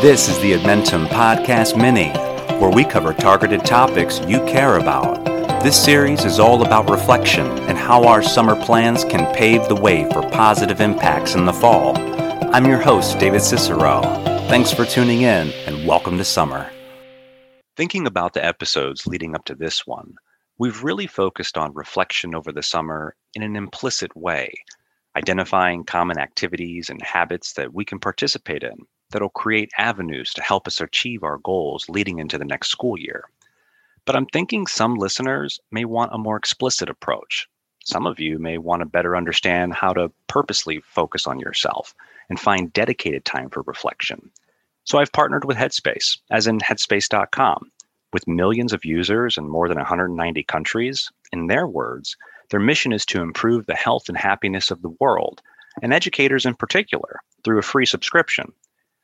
This is the Edmentum Podcast Mini, where we cover targeted topics you care about. This series is all about reflection and how our summer plans can pave the way for positive impacts in the fall. I'm your host, David Cicero. Thanks for tuning in and welcome to summer. Thinking about the episodes leading up to this one, we've really focused on reflection over the summer in an implicit way, identifying common activities and habits that we can participate in that'll create avenues to help us achieve our goals leading into the next school year. But I'm thinking some listeners may want a more explicit approach. Some of you may want to better understand how to purposely focus on yourself and find dedicated time for reflection. So I've partnered with Headspace, as in headspace.com. With millions of users in more than 190 countries, in their words, their mission is to improve the health and happiness of the world, and educators in particular, through a free subscription.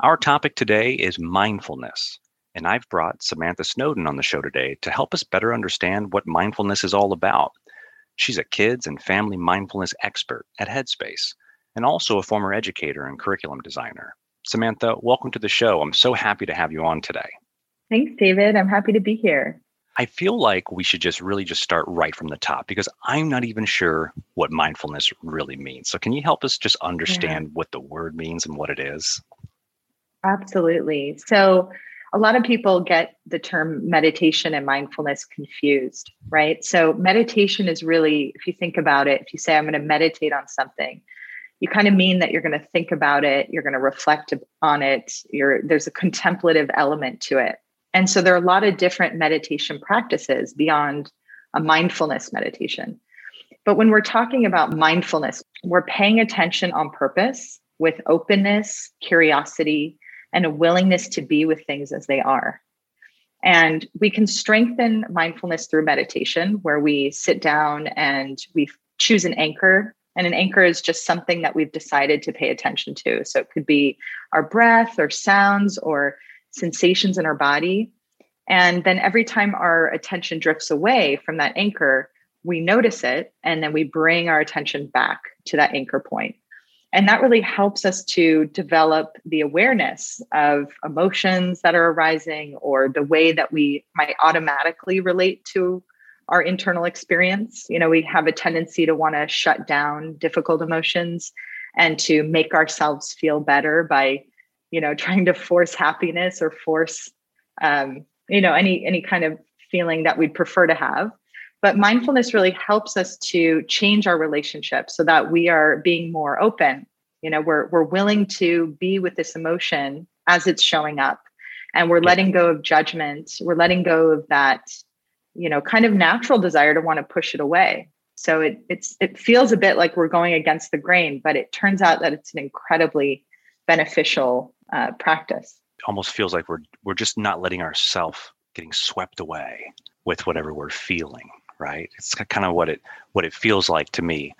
Our topic today is mindfulness, and I've brought Samantha Snowden on the show today to help us better understand what mindfulness is all about. She's a kids and family mindfulness expert at Headspace and also a former educator and curriculum designer. Samantha, welcome to the show. I'm so happy to have you on today. Thanks, David. I'm happy to be here. I feel like we should just really just start right from the top because I'm not even sure what mindfulness really means. So can you help us just understand yeah. what the word means and what it is? Absolutely. So, a lot of people get the term meditation and mindfulness confused, right? So, meditation is really, if you think about it, if you say, I'm going to meditate on something, you kind of mean that you're going to think about it, you're going to reflect on it, you're, there's a contemplative element to it. And so, there are a lot of different meditation practices beyond a mindfulness meditation. But when we're talking about mindfulness, we're paying attention on purpose with openness, curiosity, and a willingness to be with things as they are. And we can strengthen mindfulness through meditation, where we sit down and we choose an anchor. And an anchor is just something that we've decided to pay attention to. So it could be our breath or sounds or sensations in our body. And then every time our attention drifts away from that anchor, we notice it and then we bring our attention back to that anchor point. And that really helps us to develop the awareness of emotions that are arising or the way that we might automatically relate to our internal experience. You know, we have a tendency to want to shut down difficult emotions and to make ourselves feel better by, you know, trying to force happiness or force, um, you know, any any kind of feeling that we'd prefer to have. But mindfulness really helps us to change our relationship so that we are being more open. You know, we're we're willing to be with this emotion as it's showing up. And we're letting go of judgment. We're letting go of that, you know, kind of natural desire to want to push it away. So it it's it feels a bit like we're going against the grain, but it turns out that it's an incredibly beneficial uh, practice. It almost feels like we're we're just not letting ourselves getting swept away with whatever we're feeling right? It's kind of what it what it feels like to me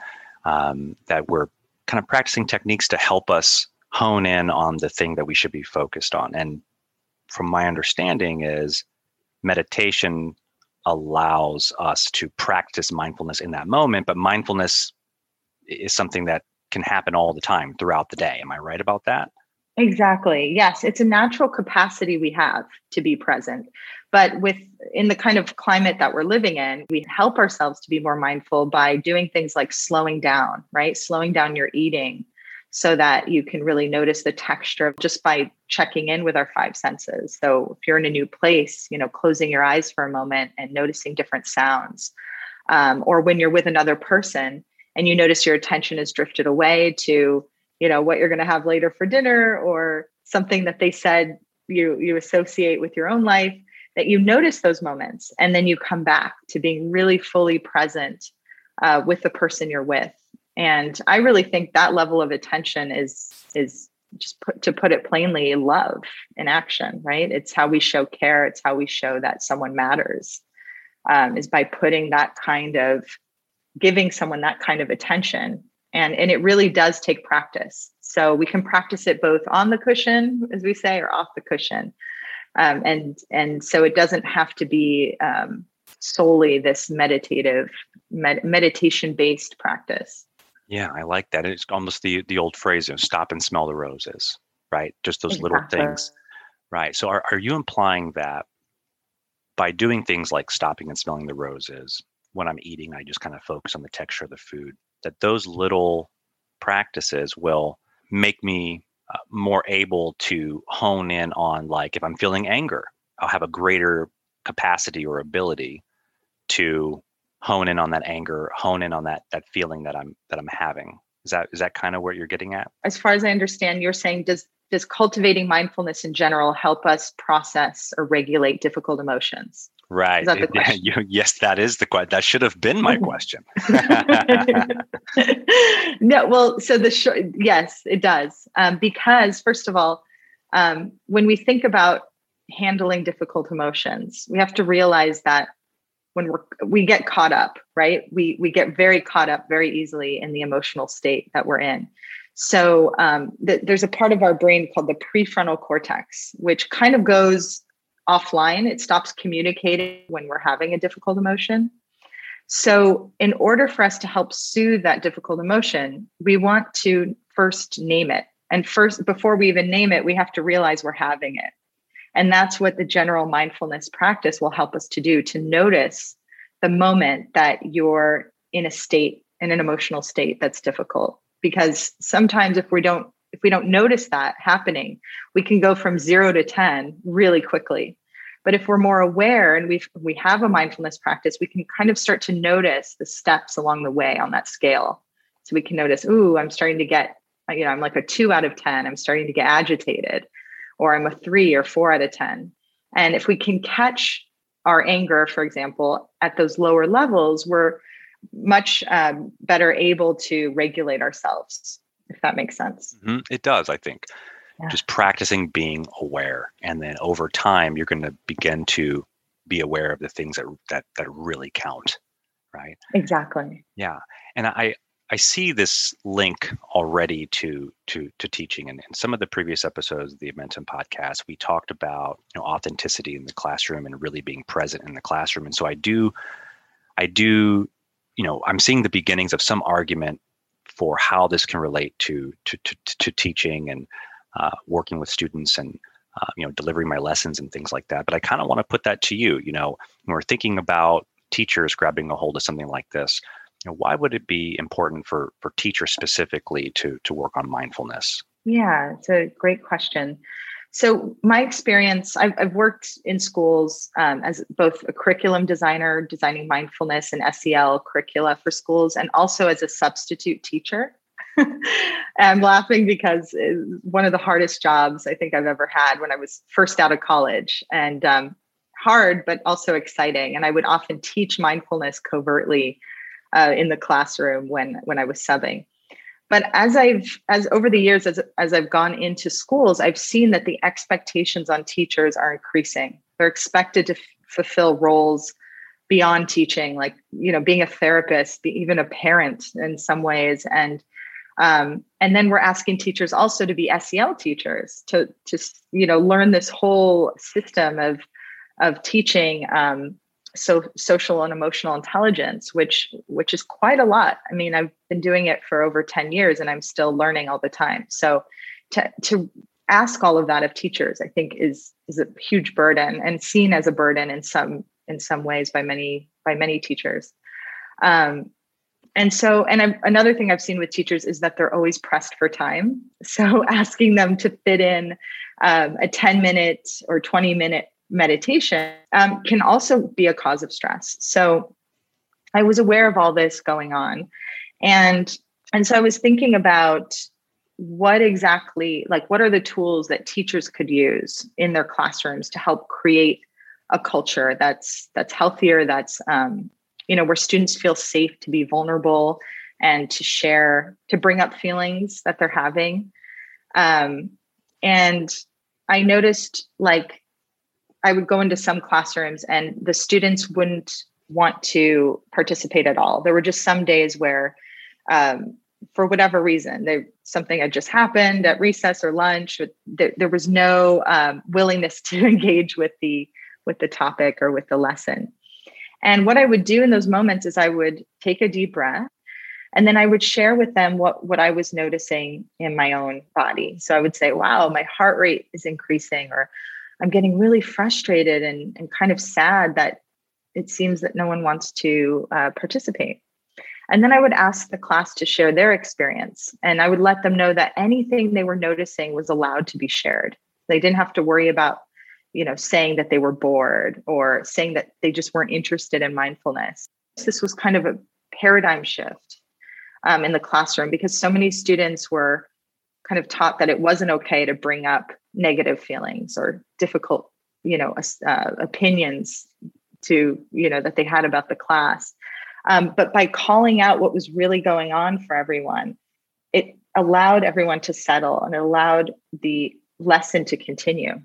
um, that we're kind of practicing techniques to help us hone in on the thing that we should be focused on. And from my understanding, is meditation allows us to practice mindfulness in that moment, but mindfulness is something that can happen all the time throughout the day. Am I right about that? Exactly. Yes, it's a natural capacity we have to be present. But with in the kind of climate that we're living in, we help ourselves to be more mindful by doing things like slowing down, right? Slowing down your eating so that you can really notice the texture just by checking in with our five senses. So if you're in a new place, you know, closing your eyes for a moment and noticing different sounds. Um, or when you're with another person and you notice your attention has drifted away to, you know, what you're going to have later for dinner or something that they said you you associate with your own life that you notice those moments and then you come back to being really fully present uh, with the person you're with. And i really think that level of attention is is just put, to put it plainly love in action right? It's how we show care. It's how we show that someone matters um, is by putting that kind of giving someone that kind of attention and and it really does take practice. So we can practice it both on the cushion as we say or off the cushion. Um, and and so it doesn't have to be um, solely this meditative med- meditation based practice. Yeah i like that. It's almost the the old phrase you know, stop and smell the roses right? Just those exactly. little things. Right. So are, are you implying that by doing things like stopping and smelling the roses, when I'm eating, I just kind of focus on the texture of the food, that those little practices will make me uh, more able to hone in on, like, if I'm feeling anger, I'll have a greater capacity or ability to hone in on that anger, hone in on that that feeling that I'm that I'm having. Is that is that kind of what you're getting at? As far as I understand, you're saying does does cultivating mindfulness in general help us process or regulate difficult emotions? Right. Yeah, you, yes, that is the question. That should have been my question. no, well, so the short, yes, it does. Um, because first of all, um, when we think about handling difficult emotions, we have to realize that when we're we get caught up, right? We we get very caught up very easily in the emotional state that we're in. So um, th- there's a part of our brain called the prefrontal cortex, which kind of goes offline. It stops communicating when we're having a difficult emotion. So, in order for us to help soothe that difficult emotion, we want to first name it. And first, before we even name it, we have to realize we're having it. And that's what the general mindfulness practice will help us to do to notice the moment that you're in a state, in an emotional state that's difficult because sometimes if we don't if we don't notice that happening we can go from 0 to 10 really quickly. But if we're more aware and we we have a mindfulness practice we can kind of start to notice the steps along the way on that scale. So we can notice ooh i'm starting to get you know i'm like a 2 out of 10 i'm starting to get agitated or i'm a 3 or 4 out of 10 and if we can catch our anger for example at those lower levels we're much um, better able to regulate ourselves, if that makes sense. Mm-hmm. It does, I think. Yeah. Just practicing being aware, and then over time, you're going to begin to be aware of the things that that that really count, right? Exactly. Yeah, and I I see this link already to to to teaching. And in some of the previous episodes of the Edmentum podcast, we talked about you know authenticity in the classroom and really being present in the classroom. And so I do I do you know, I'm seeing the beginnings of some argument for how this can relate to to to, to teaching and uh, working with students and uh, you know delivering my lessons and things like that. But I kind of want to put that to you. You know, when we're thinking about teachers grabbing a hold of something like this, you know, why would it be important for for teachers specifically to to work on mindfulness? Yeah, it's a great question. So, my experience, I've, I've worked in schools um, as both a curriculum designer, designing mindfulness and SEL curricula for schools, and also as a substitute teacher. I'm laughing because one of the hardest jobs I think I've ever had when I was first out of college, and um, hard, but also exciting. And I would often teach mindfulness covertly uh, in the classroom when when I was subbing but as i've as over the years as, as i've gone into schools i've seen that the expectations on teachers are increasing. They're expected to f- fulfill roles beyond teaching like you know being a therapist be even a parent in some ways. And um, and then we're asking teachers also to be sel teachers to to you know learn this whole system of of teaching um, so social and emotional intelligence which which is quite a lot. I mean i've been doing it for over 10 years and i'm still learning all the time. So to to ask all of that of teachers i think is is a huge burden and seen as a burden in some in some ways by many by many teachers. Um, and so and I'm, another thing i've seen with teachers is that they're always pressed for time. So asking them to fit in um, a 10 minute or 20 minute meditation um, can also be a cause of stress. So I was aware of all this going on. And and so I was thinking about what exactly like what are the tools that teachers could use in their classrooms to help create a culture that's that's healthier that's um, you know where students feel safe to be vulnerable and to share to bring up feelings that they're having um, and i noticed like I would go into some classrooms and the students wouldn't want to participate at all. There were just some days where, um, for whatever reason, they, something had just happened at recess or lunch. There, there was no um, willingness to engage with the with the topic or with the lesson. And what I would do in those moments is I would take a deep breath and then I would share with them what what I was noticing in my own body. So I would say, "Wow, my heart rate is increasing," or I'm getting really frustrated and, and kind of sad that it seems that no one wants to uh, participate. And then I would ask the class to share their experience. And I would let them know that anything they were noticing was allowed to be shared. They didn't have to worry about, you know, saying that they were bored or saying that they just weren't interested in mindfulness. This was kind of a paradigm shift um, in the classroom because so many students were kind of taught that it wasn't okay to bring up negative feelings or difficult, you know, uh, opinions to, you know, that they had about the class. Um, but by calling out what was really going on for everyone, it allowed everyone to settle and it allowed the lesson to continue.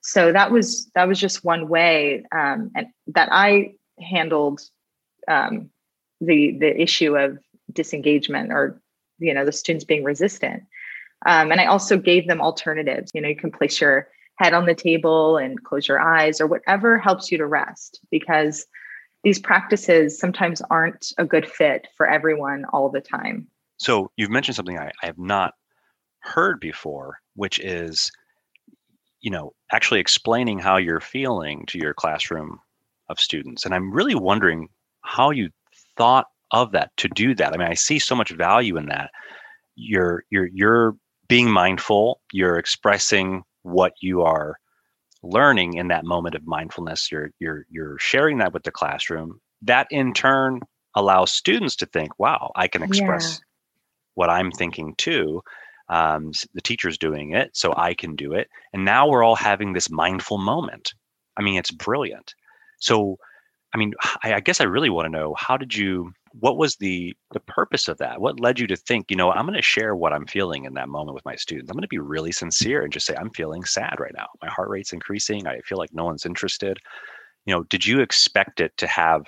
So that was that was just one way um, and that I handled um, the the issue of disengagement or you know the students being resistant. Um, and I also gave them alternatives. You know, you can place your head on the table and close your eyes or whatever helps you to rest because these practices sometimes aren't a good fit for everyone all the time. So you've mentioned something I, I have not heard before, which is, you know, actually explaining how you're feeling to your classroom of students. And I'm really wondering how you thought of that to do that. I mean, I see so much value in that. You're you're you're being mindful, you're expressing what you are learning in that moment of mindfulness. You're you're you're sharing that with the classroom. That in turn allows students to think wow i can express yeah. what i'm thinking too. Um, the teacher's doing it so i can do it. And now we're all having this mindful moment. I mean it's brilliant. So i mean i, I guess i really want to know how did you what was the the purpose of that? What led you to think you know i'm going to share what i'm feeling in that moment with my students. I'm going to be really sincere and just say i'm feeling sad right now. My heart rate's increasing. I feel like no one's interested you know did you expect it to have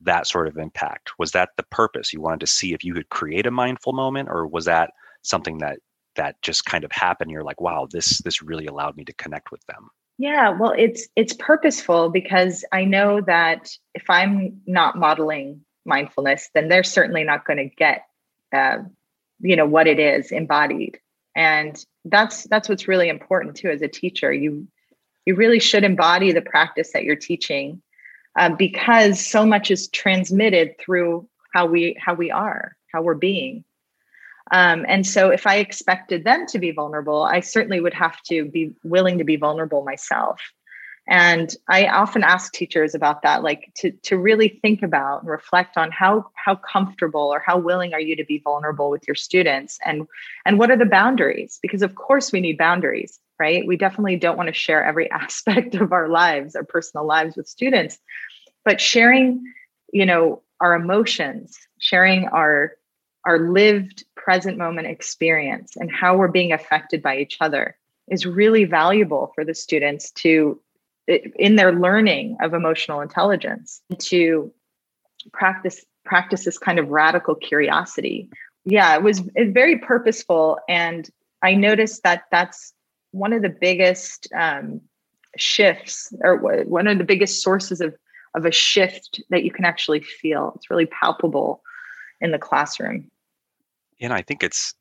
that sort of impact? Was that the purpose? You wanted to see if you could create a mindful moment or was that something that that just kind of happened you're like wow this this really allowed me to connect with them yeah well it's it's purposeful because i know that if i'm not modeling mindfulness, then they're certainly not going to get, uh, you know, what it is embodied. And that's that's what's really important too as a teacher. You you really should embody the practice that you're teaching, um, because so much is transmitted through how we how we are, how we're being. Um, and so, if I expected them to be vulnerable, I certainly would have to be willing to be vulnerable myself. And I often ask teachers about that, like to, to really think about and reflect on how, how comfortable or how willing are you to be vulnerable with your students and, and what are the boundaries? Because of course we need boundaries, right? We definitely don't want to share every aspect of our lives, our personal lives with students, but sharing, you know, our emotions, sharing our, our lived present moment experience and how we're being affected by each other is really valuable for the students to in their learning of emotional intelligence to practice practice this kind of radical curiosity. Yeah it was very purposeful. And i noticed that that's one of the biggest um, shifts or one of the biggest sources of of a shift that you can actually feel. It's really palpable in the classroom. And i think it's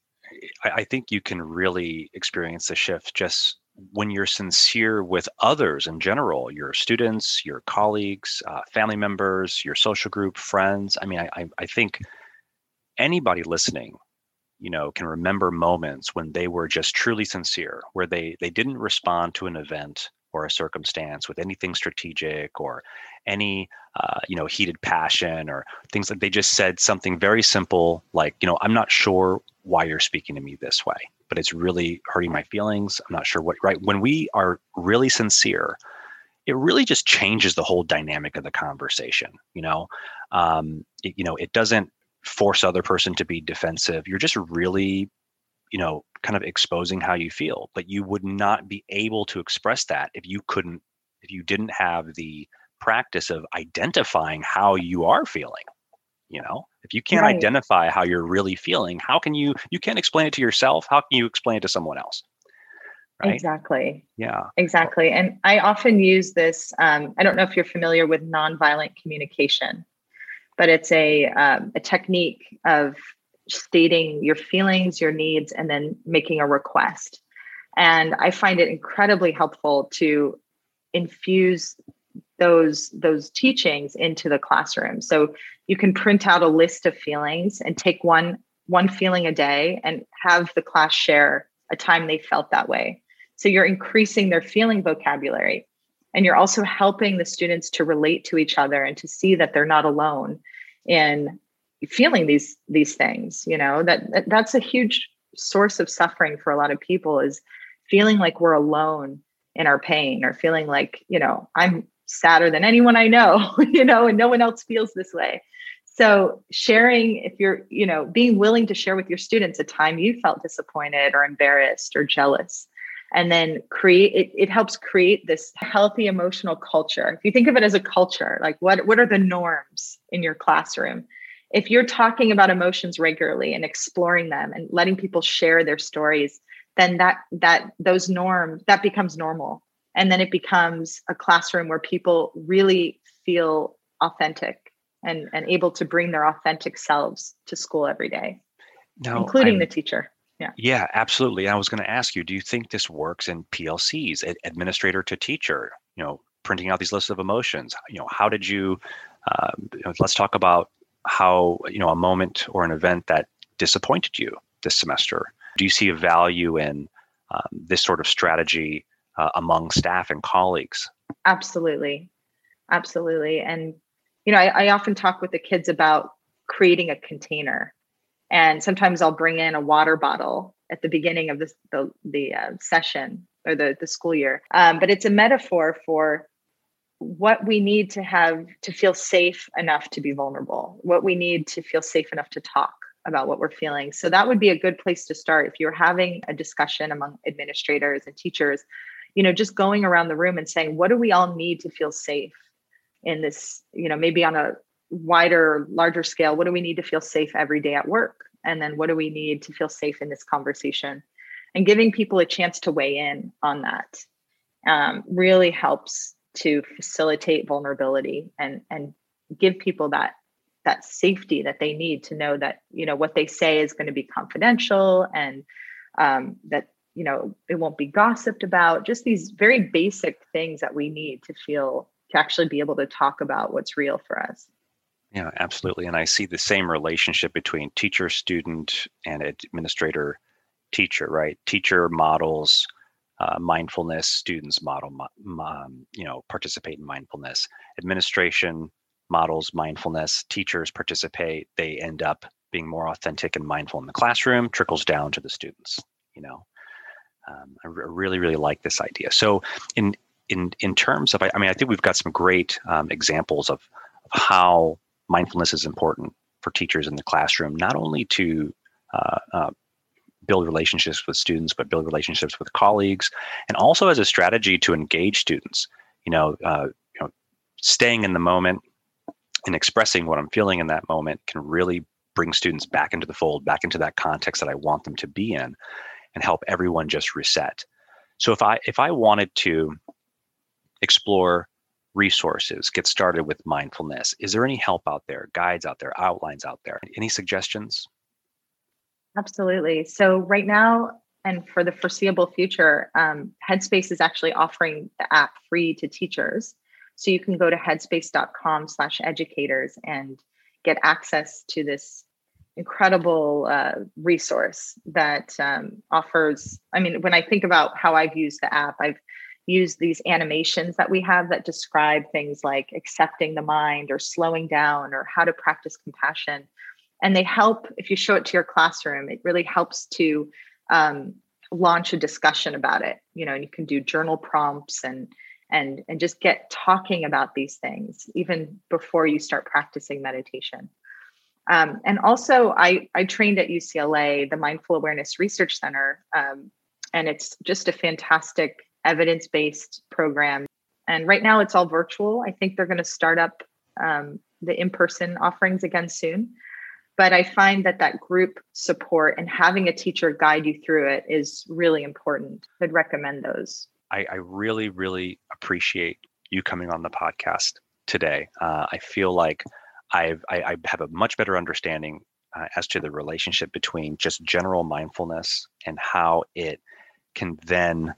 i think you can really experience the shift just when you're sincere with others in general, your students, your colleagues, uh, family members, your social group, friends. I mean, I, I think anybody listening, you know, can remember moments when they were just truly sincere, where they they didn't respond to an event or a circumstance with anything strategic or any uh, you know heated passion or things like they just said something very simple like you know i'm not sure why you're speaking to me this way but it's really hurting my feelings. I'm not sure what, right? When we are really sincere, it really just changes the whole dynamic of the conversation. You know, um, it, you know, it doesn't force other person to be defensive. You're just really, you know, kind of exposing how you feel. But you would not be able to express that if you couldn't, if you didn't have the practice of identifying how you are feeling you know? If you can't right. identify how you're really feeling how can you you can't explain it to yourself how can you explain it to someone else? Right? exactly. Yeah. Exactly. And i often use this um, i don't know if you're familiar with nonviolent communication but it's a um, a technique of stating your feelings your needs and then making a request. And I find it incredibly helpful to infuse those those teachings into the classroom. So you can print out a list of feelings and take one one feeling a day and have the class share a time they felt that way. So you're increasing their feeling vocabulary and you're also helping the students to relate to each other and to see that they're not alone in feeling these these things, you know. That that's a huge source of suffering for a lot of people is feeling like we're alone in our pain or feeling like, you know, I'm sadder than anyone I know, you know, and no one else feels this way. So sharing, if you're, you know, being willing to share with your students a time you felt disappointed or embarrassed or jealous, and then create it, it helps create this healthy emotional culture. If you think of it as a culture, like what, what are the norms in your classroom? If you're talking about emotions regularly and exploring them and letting people share their stories, then that that those norms that becomes normal and then it becomes a classroom where people really feel authentic and and able to bring their authentic selves to school every day now, including I'm, the teacher. Yeah. Yeah absolutely. I was going to ask you do you think this works in plcs administrator to teacher? You know printing out these lists of emotions. You know how did you, uh, let's talk about how you know a moment or an event that disappointed you this semester. Do you see a value in um, this sort of strategy uh, among staff and colleagues? Absolutely. Absolutely. And, you know, I, I often talk with the kids about creating a container. And sometimes I'll bring in a water bottle at the beginning of the, the uh, session or the, the school year. Um, but it's a metaphor for what we need to have to feel safe enough to be vulnerable, what we need to feel safe enough to talk about what we're feeling. So that would be a good place to start if you're having a discussion among administrators and teachers, you know, just going around the room and saying, what do we all need to feel safe in this, you know, maybe on a wider, larger scale, what do we need to feel safe every day at work? And then what do we need to feel safe in this conversation? And giving people a chance to weigh in on that um, really helps to facilitate vulnerability and and give people that that safety that they need to know that you know what they say is going to be confidential and um, that you know it won't be gossiped about just these very basic things that we need to feel to actually be able to talk about what's real for us. Yeah absolutely. And i see the same relationship between teacher student and administrator teacher right? Teacher models uh, mindfulness students model um, you know participate in mindfulness. Administration models mindfulness, teachers participate, they end up being more authentic and mindful in the classroom, trickles down to the students. You know, um, I really, really like this idea. So, in in in terms of, I, I mean, I think we've got some great um, examples of, of how mindfulness is important for teachers in the classroom, not only to uh, uh, build relationships with students, but build relationships with colleagues, and also as a strategy to engage students. You know, uh, you know, staying in the moment, and expressing what I'm feeling in that moment can really bring students back into the fold, back into that context that I want them to be in, and help everyone just reset. So if I if I wanted to explore resources, get started with mindfulness, is there any help out there, guides out there, outlines out there? Any suggestions? Absolutely. So right now and for the foreseeable future, um, Headspace is actually offering the app free to teachers. So you can go to headspace.com slash educators and get access to this incredible uh, resource that um, offers. I mean, when I think about how I've used the app, I've used these animations that we have that describe things like accepting the mind or slowing down or how to practice compassion. And they help, if you show it to your classroom, it really helps to um, launch a discussion about it. You know, and you can do journal prompts and and and just get talking about these things even before you start practicing meditation um, and also I, I trained at ucla the mindful awareness research center um, and it's just a fantastic evidence-based program. And right now it's all virtual. I think they're going to start up um, the in-person offerings again soon. But i find that that group support and having a teacher guide you through it is really important. I'd recommend those. I, I really, really appreciate you coming on the podcast today. Uh, I feel like I, I, have a much better understanding uh, as to the relationship between just general mindfulness and how it can then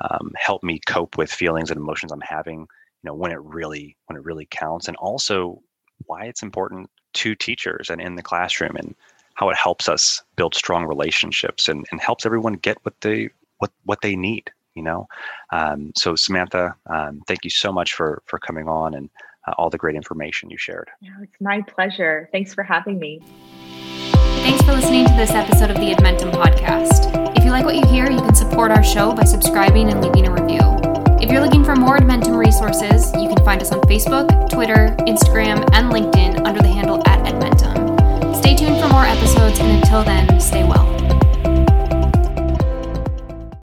um, help me cope with feelings and emotions I'm having, you know, when it really when it really counts, and also why it's important to teachers and in the classroom and how it helps us build strong relationships and, and helps everyone get what they what what they need you know? Um, so samantha um, thank you so much for for coming on and uh, all the great information you shared it's my pleasure thanks for having me Thanks for listening to this episode of the Edmentum podcast. If you like what you hear, you can support our show by subscribing and leaving a review. If you're looking for more Edmentum resources, you can find us on Facebook, Twitter, Instagram, and LinkedIn under the handle at Edmentum. Stay tuned for more episodes, and until then, stay well.